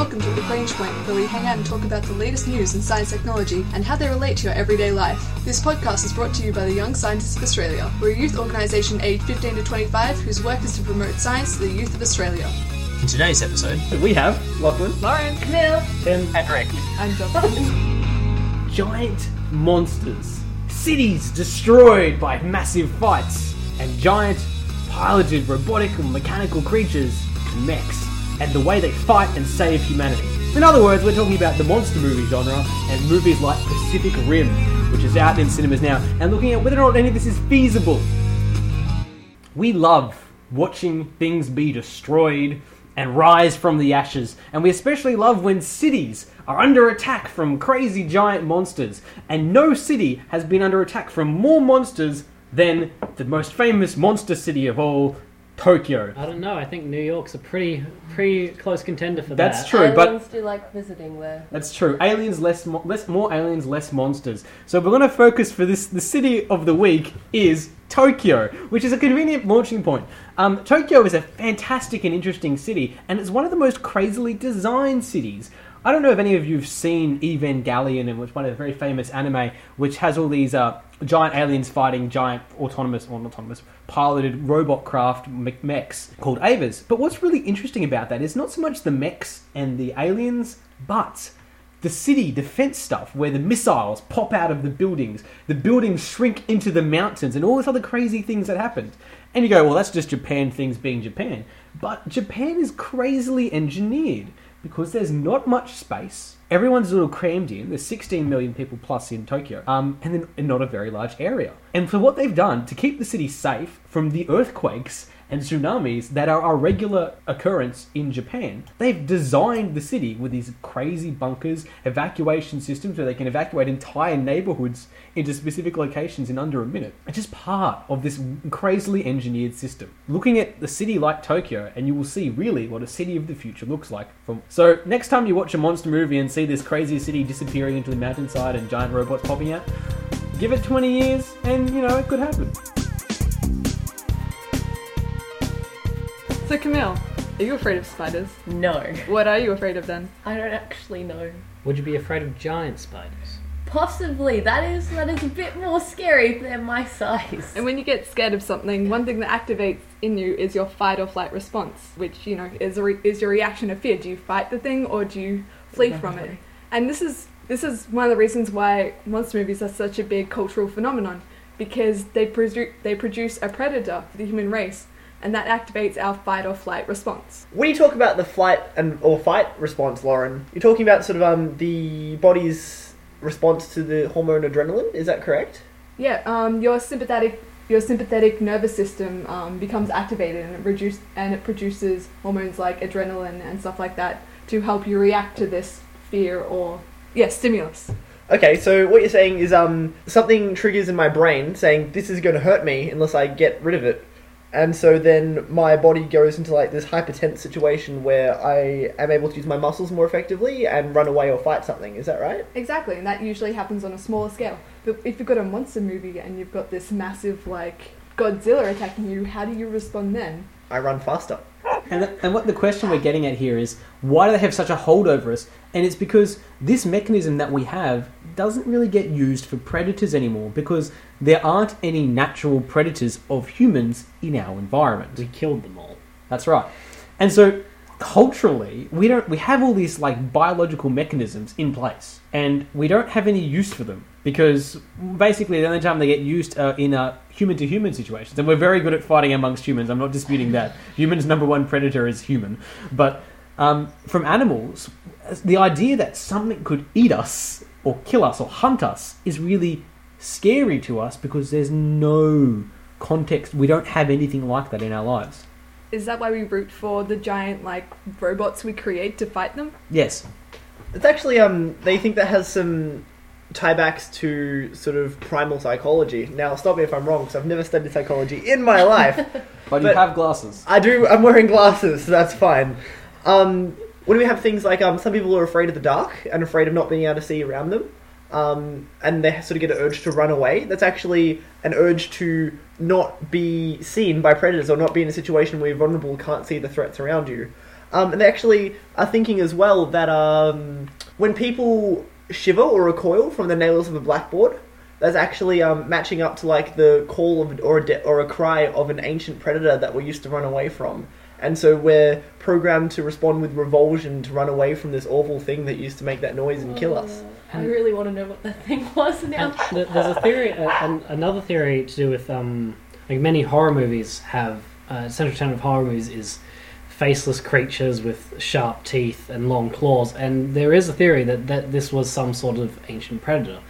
Welcome to Lagrange Point, where we hang out and talk about the latest news in science technology and how they relate to your everyday life. This podcast is brought to you by the Young Scientists of Australia. We're a youth organisation aged 15 to 25 whose work is to promote science to the youth of Australia. In today's episode, We have Lachlan, Lauren, Camille. Tim, and Rick. I'm Justin. giant monsters, cities destroyed by massive fights, and giant piloted robotic and mechanical creatures, mechs, and the way they fight and save humanity. In other words, we're talking about the monster movie genre and movies like Pacific Rim, which is out in cinemas now, and looking at whether or not any of this is feasible. We love watching things be destroyed and rise from the ashes, and we especially love when cities are under attack from crazy giant monsters. And no city has been under attack from more monsters than the most famous monster city of all, Tokyo. I don't know. I think New York's a pretty pretty close contender for that. That's that. true, but Aliens do like visiting there. That's true. Aliens less, mo- less more aliens, less monsters. So we're going to focus for this. The city of the week is Tokyo, which is a convenient launching point. Um, Tokyo is a fantastic and interesting city, and it's one of the most crazily designed cities. I don't know if any of you've seen Evangelion, and which one of the very famous anime, which has all these uh, giant aliens fighting giant autonomous or autonomous piloted robot craft me- mechs called Evas. But what's really interesting about that is not so much the mechs and the aliens, but the city defense stuff where the missiles pop out of the buildings, the buildings shrink into the mountains, and all this other crazy things that happened. And you go, well, that's just Japan things being Japan. But Japan is crazily engineered because there's not much space. Everyone's a little crammed in. There's 16 million people plus in Tokyo, um, and then not a very large area. And for what they've done to keep the city safe from the earthquakes and tsunamis that are a regular occurrence in Japan. They've designed the city with these crazy bunkers, evacuation systems where they can evacuate entire neighborhoods into specific locations in under a minute. It's just part of this crazily engineered system. Looking at the city like Tokyo, and you will see really what a city of the future looks like. From so next time you watch a monster movie and see this crazy city disappearing into the mountainside and giant robots popping out, give it 20 years, and you know it could happen. So, Camille, are you afraid of spiders? No, What are you afraid of then? I don't actually know. Would you be afraid of giant spiders? Possibly that is that is a bit more scary than my size. And when you get scared of something, one thing that activates in you is your fight or flight response, which you know is a re- is your reaction to fear. Do you fight the thing or do you flee from it? And this is this is one of the reasons why monster movies are such a big cultural phenomenon because they produ- they produce a predator for the human race, and that activates our fight or flight response. When you talk about the flight and or fight response, Lauren, you're talking about sort of um the body's response to the hormone adrenaline. Is that correct? Yeah, um, your sympathetic your sympathetic nervous system um, becomes activated and it reduce and it produces hormones like adrenaline and stuff like that to help you react to this fear or yeah stimulus. Okay, so what you're saying is um something triggers in my brain saying this is going to hurt me unless I get rid of it. And so then my body goes into like this hypertense situation where I am able to use my muscles more effectively and run away or fight something. Is that right? Exactly, and that usually happens on a smaller scale. But if you've got a monster movie and you've got this massive like Godzilla attacking you, how do you respond then? I run faster. And, th- and what the question we're getting at here is why do they have such a hold over us? And it's because this mechanism that we have doesn't really get used for predators anymore because there aren't any natural predators of humans in our environment. We killed them all. That's right. And so culturally, we don't we have all these like biological mechanisms in place and we don't have any use for them because basically the only time they get used are in a human to human situations. And we're very good at fighting amongst humans. I'm not disputing that. Humans number one predator is human. But um, from animals, the idea that something could eat us or kill us or hunt us is really scary to us because there's no context. We don't have anything like that in our lives. Is that why we root for the giant like robots we create to fight them? Yes. It's actually um they think that has some tiebacks to sort of primal psychology. Now stop me if I'm wrong because I've never studied psychology in my life. But, you have glasses. I do. I'm wearing glasses, so that's fine. Um, when we have things like um, some people are afraid of the dark and afraid of not being able to see around them, um, and they sort of get an urge to run away. That's actually an urge to not be seen by predators or not be in a situation where you're vulnerable, can't see the threats around you. Um, and they actually are thinking as well that um, when people shiver or recoil from the nails of a blackboard, that's actually um, matching up to like the call of or a de- or a cry of an ancient predator that we used to run away from. And so we're programmed to respond with revulsion to run away from this awful thing that used to make that noise and kill us. Uh, I really want to know what that thing was now. And there's a theory, uh, an, another theory to do with um, like many horror movies have uh, central tenet of horror movies is faceless creatures with sharp teeth and long claws, and there is a theory that, that this was some sort of ancient predator,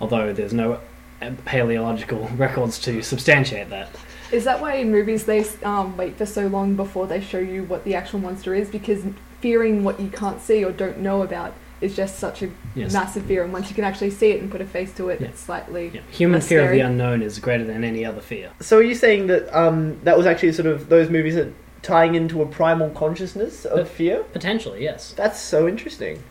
although there's no paleological records to substantiate that. Is that why in movies they um, wait for so long before they show you what the actual monster is? Because fearing what you can't see or don't know about is just such a Yes. massive fear, and once you can actually see it and put a face to it, Yeah. it's slightly. Yeah. Human Less fear of the unknown is greater than any other fear. So are you saying that um, that was actually sort of those movies that tying into a primal consciousness of Uh, fear? Potentially, yes. That's so interesting.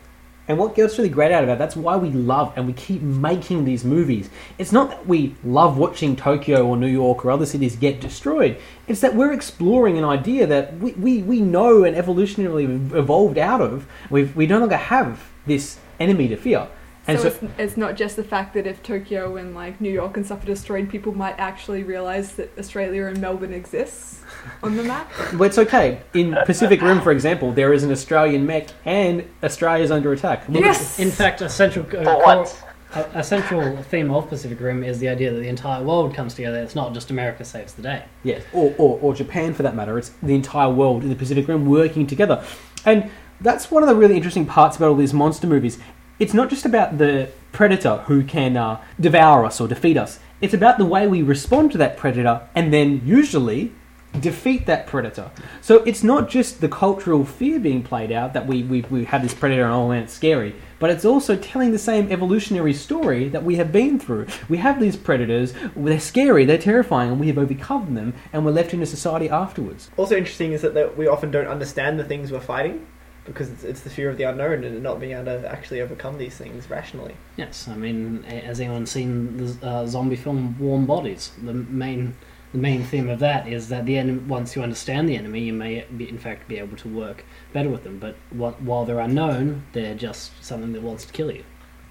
And what gets really great out of it, that's why we love and we keep making these movies. It's not that we love watching Tokyo or New York or other cities get destroyed. It's that we're exploring an idea that we, we, we know and evolutionarily evolved out of. We've, we no longer have this enemy to fear. And so, so, it's, it's not just the fact that if Tokyo and like New York and stuff are destroyed, people might actually realize that Australia and Melbourne exists on the map. but it's okay. In Pacific Rim, for example, there is an Australian mech and Australia's under attack. Look Yes. In fact, a central uh, For core- what? a, a central theme of Pacific Rim is the idea that the entire world comes together. It's not just America saves the day. Yes, or, or, or Japan for that matter. It's the entire world in the Pacific Rim working together. And that's one of the really interesting parts about all these monster movies. It's not just about the predator who can uh, devour us or defeat us, it's about the way we respond to that predator and then usually defeat that predator. So it's not just the cultural fear being played out that we, we, we have this predator and oh it's scary, but it's also telling the same evolutionary story that we have been through. We have these predators, they're scary, they're terrifying, and we have overcome them, and we're left in a society afterwards. Also interesting is that, that we often don't understand the things we're fighting because it's, it's the fear of the unknown and not being able to actually overcome these things rationally. Yes, I mean, has anyone seen the uh, zombie film Warm Bodies? The main the main theme of that is that the enemy, once you understand the enemy, you may be, in fact be able to work better with them. But what, while they're unknown, they're just something that wants to kill you.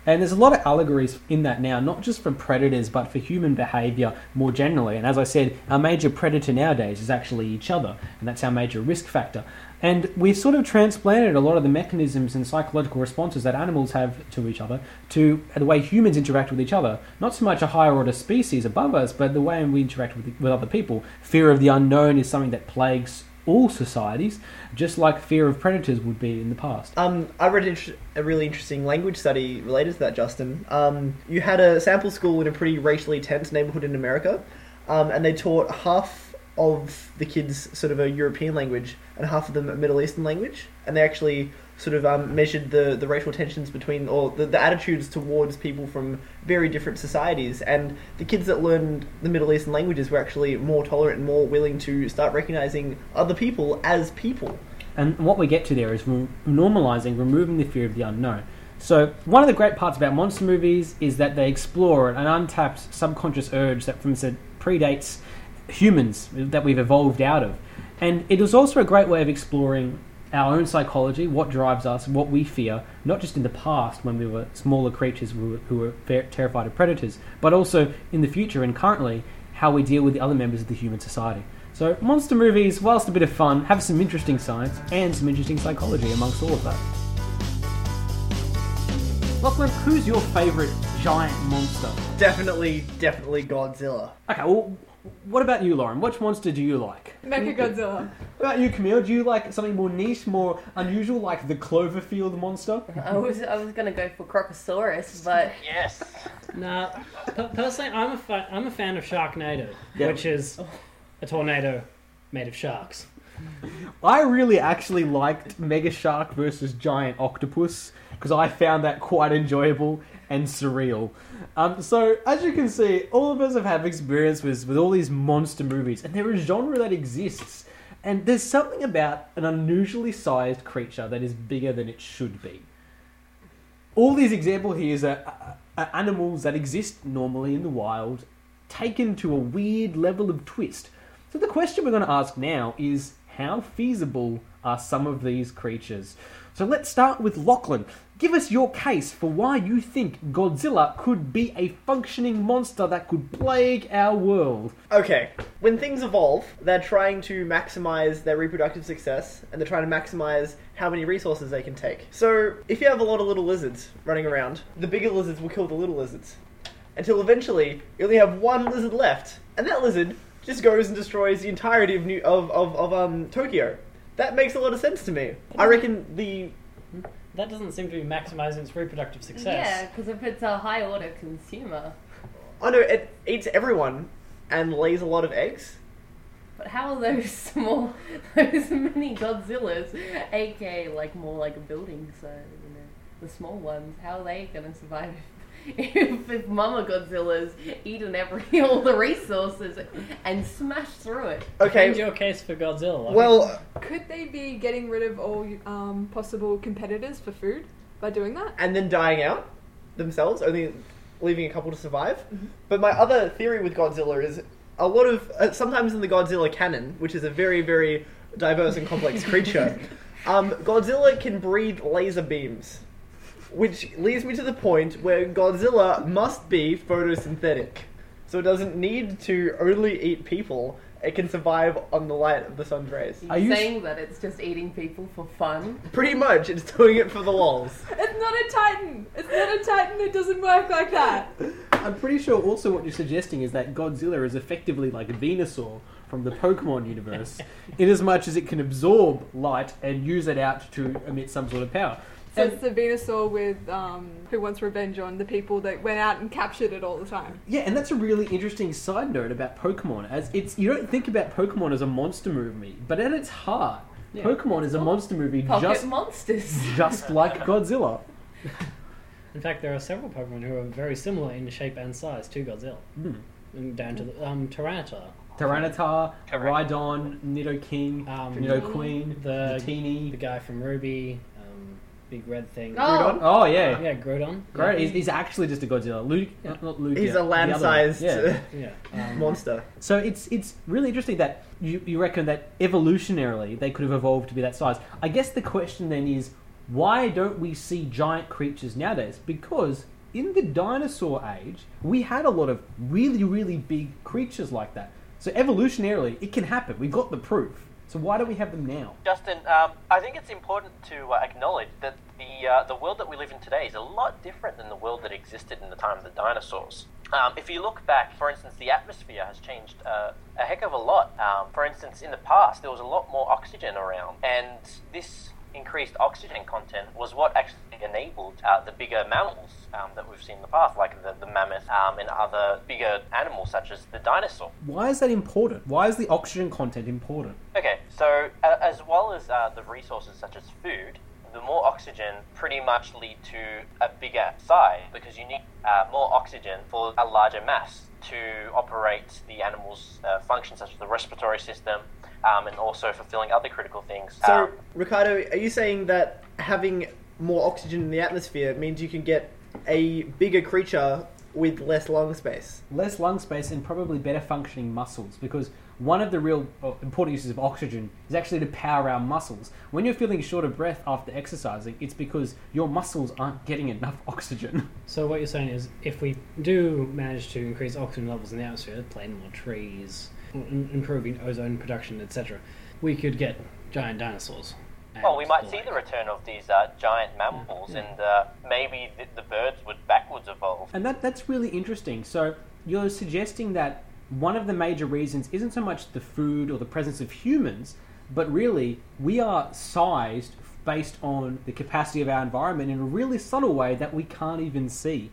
And there's a lot of allegories in that now, not just for predators, but for human behaviour more generally. And as I said, our major predator nowadays is actually each other, and that's our major risk factor. And we've sort of transplanted a lot of the mechanisms and psychological responses that animals have to each other to the way humans interact with each other. Not so much a higher order species above us, but the way we interact with, with other people. Fear of the unknown is something that plagues all societies, just like fear of predators would be in the past. Um, I read inter- a really interesting language study related to that, Justin. Um, you had a sample school in a pretty racially tense neighborhood in America, um, and they taught half of the kids sort of a European language and half of them a Middle Eastern language, and they actually sort of um, measured the, the racial tensions between or the, the attitudes towards people from very different societies and the kids that learned the middle eastern languages were actually more tolerant and more willing to start recognizing other people as people And what we get to there is re- normalizing, removing the fear of the unknown. So one of the great parts about monster movies is that they explore an untapped subconscious urge that from said predates humans that we've evolved out of. And it is also a great way of exploring our own psychology, what drives us, what we fear, not just in the past when we were smaller creatures who were, who were fer- terrified of predators, but also in the future and currently how we deal with the other members of the human society. So, monster movies, whilst a bit of fun, have some interesting science and some interesting psychology amongst all of that. Lachlan, who's your favourite giant monster? definitely definitely godzilla Okay, well, what about you, Lauren? Which monster do you like? Mechagodzilla. What about you, Camille? Do you like something more niche, more unusual, like the Cloverfield monster? I was I was gonna go for Crocosaurus, but Yes. Nah, per- personally, I'm a fa- I'm a fan of Sharknado, Yeah. which is a tornado made of sharks. I really actually liked Mega Shark versus Giant Octopus because I found that quite enjoyable and surreal. Um, so, as you can see, all of us have had experience with, with all these monster movies, and they're a genre that exists. And there's something about an unusually sized creature that is bigger than it should be. All these examples here are, are animals that exist normally in the wild, taken to a weird level of twist. So the question we're going to ask now is how feasible are some of these creatures. So let's start with Lachlan. Give us your case for why you think Godzilla could be a functioning monster that could plague our world. Okay, when things evolve, they're trying to maximize their reproductive success and they're trying to maximize how many resources they can take. So, if you have a lot of little lizards running around, the bigger lizards will kill the little lizards. Until eventually, you only have one lizard left, and that lizard just goes and destroys the entirety of New of, of, of um Tokyo. That makes a lot of sense to me. I reckon the That doesn't seem to be maximizing its reproductive success. Yeah, because if it's a high order consumer, I know it eats everyone and lays a lot of eggs. but how are those small, those mini Godzillas, aka like more like a building, so you know the small ones, how are they gonna survive? If, if Mama Godzilla's eaten every all the resources and smashed through it, Okay, Change your case for Godzilla. Well, Could they be getting rid of all um, possible competitors for food by doing that? and then dying out themselves, only leaving a couple to survive. But my other theory with Godzilla is a lot of uh, sometimes in the Godzilla canon, which is a very very diverse and complex creature, um, Godzilla can breathe laser beams, which leads me to the point where Godzilla must be photosynthetic, so it doesn't need to only eat people. It can survive on the light of the sun's rays. Are you're you saying that it's just eating people for fun. Pretty much, it's doing it for the lols. It's not a Titan! It's not a Titan, it doesn't work like that! I'm pretty sure also what you're suggesting is that Godzilla is effectively like a Venusaur from the Pokemon universe, in as much as it can absorb light and use it out to emit some sort of power. So And- it's the Venusaur with um, who wants revenge on the people that went out and captured it all the time. yeah, and that's a really interesting side note about Pokemon. As it's you don't think about Pokemon as a monster movie, but at its heart, Yeah. Pokemon is a monster movie Pocket just monsters. just like Godzilla. in fact, there are several Pokemon who are very similar in shape and size to Godzilla. And down to the um, Tyranitar, Tyranitar, Correct. Rhydon, Nidoking, Um, Nidoqueen, the- the Teeny. the guy from Ruby, big red thing. Oh. Oh yeah, Yeah, Groudon. great. He's, he's actually just a Godzilla. Lud- not, not Lugia, He's the a land-sized Yeah. Yeah. Um, monster. So it's it's really interesting that you, you reckon that evolutionarily they could have evolved to be that size. I guess the question then is why don't we see giant creatures nowadays? Because in the dinosaur age, we had a lot of really really big creatures like that. So evolutionarily, it can happen. We've got the proof. So why do we have them now? Justin, um, I think it's important to uh, acknowledge that the uh, the world that we live in today is a lot different than the world that existed in the time of the dinosaurs. Um, if you look back, for instance, the atmosphere has changed uh, a heck of a lot. Um, for instance, in the past, there was a lot more oxygen around, and this increased oxygen content was what actually enabled uh, the bigger mammals um, that we've seen in the past, like the, the mammoth um, and other bigger animals such as the dinosaur. Why is that important? Why is the oxygen content important? Okay, so uh, as well as uh, the resources such as food, the more oxygen pretty much lead to a bigger size because you need uh, more oxygen for a larger mass to operate the animal's uh, functions such as the respiratory system um, and also fulfilling other critical things. So, Um, Ricardo, are you saying that having more oxygen in the atmosphere means you can get a bigger creature with less lung space? less lung space and probably better functioning muscles because one of the real uh, important uses of oxygen is actually to power our muscles. When you're feeling short of breath after exercising, it's because your muscles aren't getting enough oxygen. So what you're saying is, if we do manage to increase oxygen levels in the atmosphere, plant more trees, im- improving ozone production, etc., we could get giant dinosaurs. well, we And, might see like, the return of these uh, giant mammals, and uh, maybe the, the birds would backwards evolve. And that that's really interesting. So you're suggesting that one of the major reasons isn't so much the food or the presence of humans, but really we are sized based on the capacity of our environment in a really subtle way that we can't even see.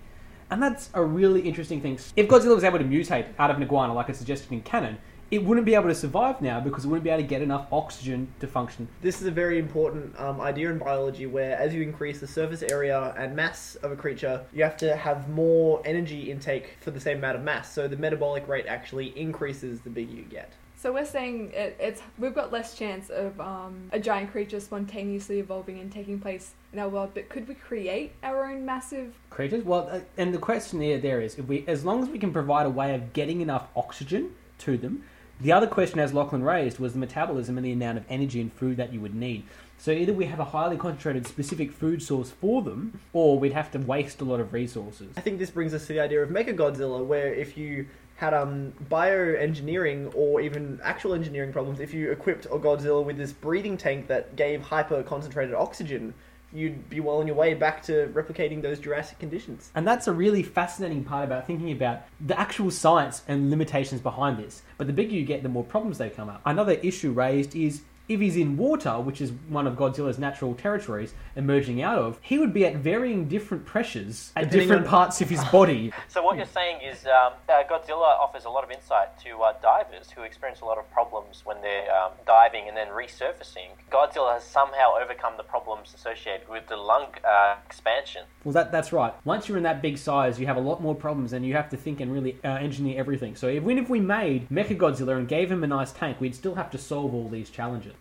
And that's a really interesting thing. If Godzilla was able to mutate out of an iguana like it's suggested in canon, it wouldn't be able to survive now because it wouldn't be able to get enough oxygen to function. This is a very important um, idea in biology where, as you increase the surface area and mass of a creature, you have to have more energy intake for the same amount of mass. So the metabolic rate actually increases the bigger you get. So we're saying it, it's we've got less chance of um, a giant creature spontaneously evolving and taking place in our world, but could we create our own massive? creatures. Well, uh, and the question there, there is, if we, as long as we can provide a way of getting enough oxygen to them, The other question, as Lachlan raised, was the metabolism and the amount of energy and food that you would need. So either we have a highly concentrated specific food source for them, or we'd have to waste a lot of resources. I think this brings us to the idea of Mechagodzilla, where if you had um, bioengineering or even actual engineering problems, if you equipped a Godzilla with this breathing tank that gave hyper concentrated oxygen, you'd be well on your way back to replicating those Jurassic conditions. And that's a really fascinating part about thinking about the actual science and limitations behind this. But the bigger you get, the more problems they come up. Another issue raised is if he's in water, which is one of Godzilla's natural territories, emerging out of, he would be at varying different pressures at Depending different on- parts of his body. So what you're saying is um, uh, Godzilla offers a lot of insight to uh, divers who experience a lot of problems when they're um, diving and then resurfacing. Godzilla has somehow overcome the problems associated with the lung uh, expansion. Well, that, that's right. Once you're in that big size, you have a lot more problems and you have to think and really uh, engineer everything. So even if we made Mechagodzilla and gave him a nice tank, we'd still have to solve all these challenges.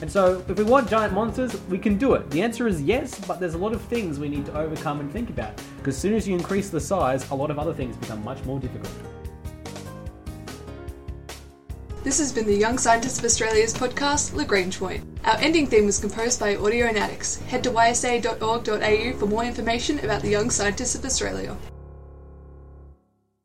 And so, if we want giant monsters, we can do it. The answer is yes, but there's a lot of things we need to overcome and think about. Because as soon as you increase the size, a lot of other things become much more difficult. This has been the Young Scientists of Australia's podcast, Lagrange Point. Our ending theme was composed by Audio Head to ysa.org.au for more information about the Young Scientists of Australia.